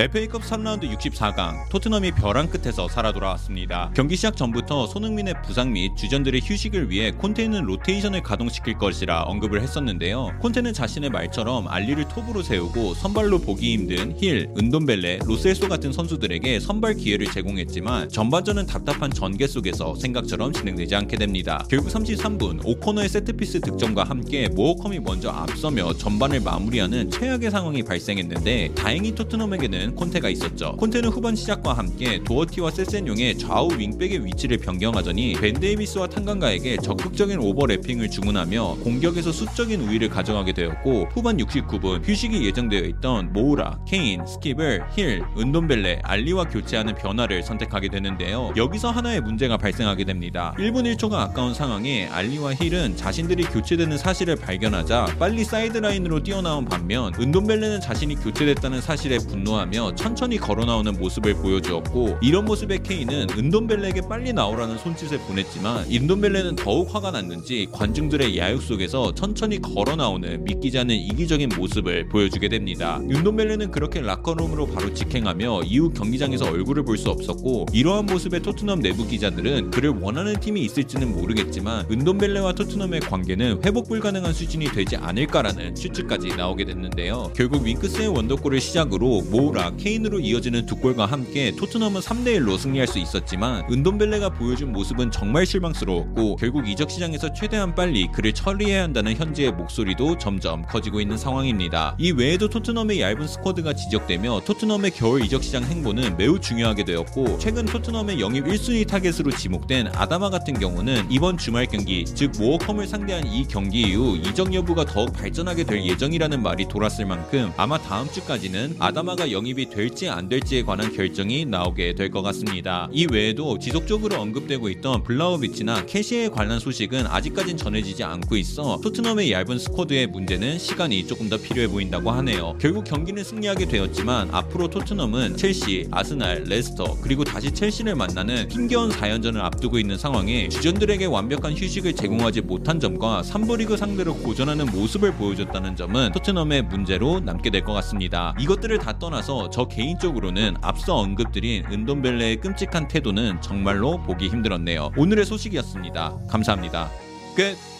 FA컵 3라운드 64강 토트넘이 벼랑 끝에서 살아 돌아왔습니다. 경기 시작 전부터 손흥민의 부상 및 주전들의 휴식을 위해 콘테는 로테이션을 가동시킬 것이라 언급을 했었는데요. 콘테는 자신의 말처럼 알리를 톱으로 세우고 선발로 보기 힘든 힐, 은돔벨레, 로셀소 같은 선수들에게 선발 기회를 제공했지만 전반전은 답답한 전개 속에서 생각처럼 진행되지 않게 됩니다. 결국 33분 오코너의 세트피스 득점과 함께 모어컴이 먼저 앞서며 전반을 마무리하는 최악의 상황이 발생했는데 다행히 토트넘에게는 콘테가 있었죠. 콘테는 후반 시작과 함께 도어티와 세센용의 좌우 윙백의 위치를 변경하더니 벤데이비스와 탕강가에게 적극적인 오버래핑을 주문하며 공격에서 수적인 우위를 가져가게 되었고 후반 69분 휴식이 예정되어 있던 모우라, 케인, 스킵을 힐, 은돔벨레, 알리와 교체하는 변화를 선택하게 되는데요. 여기서 하나의 문제가 발생하게 됩니다. 1분 1초가 아까운 상황에 알리와 힐은 자신들이 교체되는 사실을 발견하자 빨리 사이드라인으로 뛰어나온 반면 은돔벨레는 자신이 교체됐다는 사실에 분노하며 하며 천천히 걸어 나오는 모습을 보여주었고 이런 모습의 케인은 은돔벨레에게 빨리 나오라는 손짓을 보냈지만 은돔벨레는 더욱 화가 났는지 관중들의 야유 속에서 천천히 걸어 나오는 믿기지 않는 이기적인 모습을 보여주게 됩니다. 은돔벨레는 그렇게 라커룸으로 바로 직행하며 이후 경기장에서 얼굴을 볼 수 없었고 이러한 모습의 토트넘 내부 기자들은 그를 원하는 팀이 있을지는 모르겠지만 은돔벨레와 토트넘의 관계는 회복 불가능한 수준이 되지 않을까라는 추측까지 나오게 됐는데요. 결국 윙크스의 원더골을 시작으로 모우라 케인으로 이어지는 두 골과 함께 토트넘은 3대1로 승리할 수 있었지만 은돔벨레가 보여준 모습은 정말 실망스러웠고 결국 이적 시장에서 최대한 빨리 그를 처리해야 한다는 현지의 목소리도 점점 커지고 있는 상황입니다. 이 외에도 토트넘의 얇은 스쿼드가 지적되며 토트넘의 겨울 이적 시장 행보는 매우 중요하게 되었고 최근 토트넘의 영입 1순위 타겟으로 지목된 아다마 같은 경우는 이번 주말 경기 즉 모어컴을 상대한 이 경기 이후 이적 여부가 더욱 발전하게 될 예정이라는 말이 돌았을 만큼 아마 다음 주까지는 아다마가 영입 이 진입이 될지 안 될지에 관한 결정이 나오게 될 것 같습니다. 이 외에도 지속적으로 언급되고 있던 블라호비치나 캐시에 관한 소식은 아직까진 전해지지 않고 있어 토트넘의 얇은 스쿼드의 문제는 시간이 조금 더 필요해 보인다고 하네요. 결국 경기는 승리하게 되었지만 앞으로 토트넘은 첼시, 아스날, 레스터 그리고 다시 첼시를 만나는 힘겨운 4연전을 앞두고 있는 상황에 주전들에게 완벽한 휴식을 제공하지 못한 점과 3부 리그 상대로 고전하는 모습을 보여줬다는 점은 토트넘의 문제로 남게 될 것 같습니다. 이것들을 다 떠나서 저 개인적으로는 앞서 언급드린 은돔벨레의 끔찍한 태도는 정말로 보기 힘들었네요. 오늘의 소식이었습니다. 감사합니다. 끝!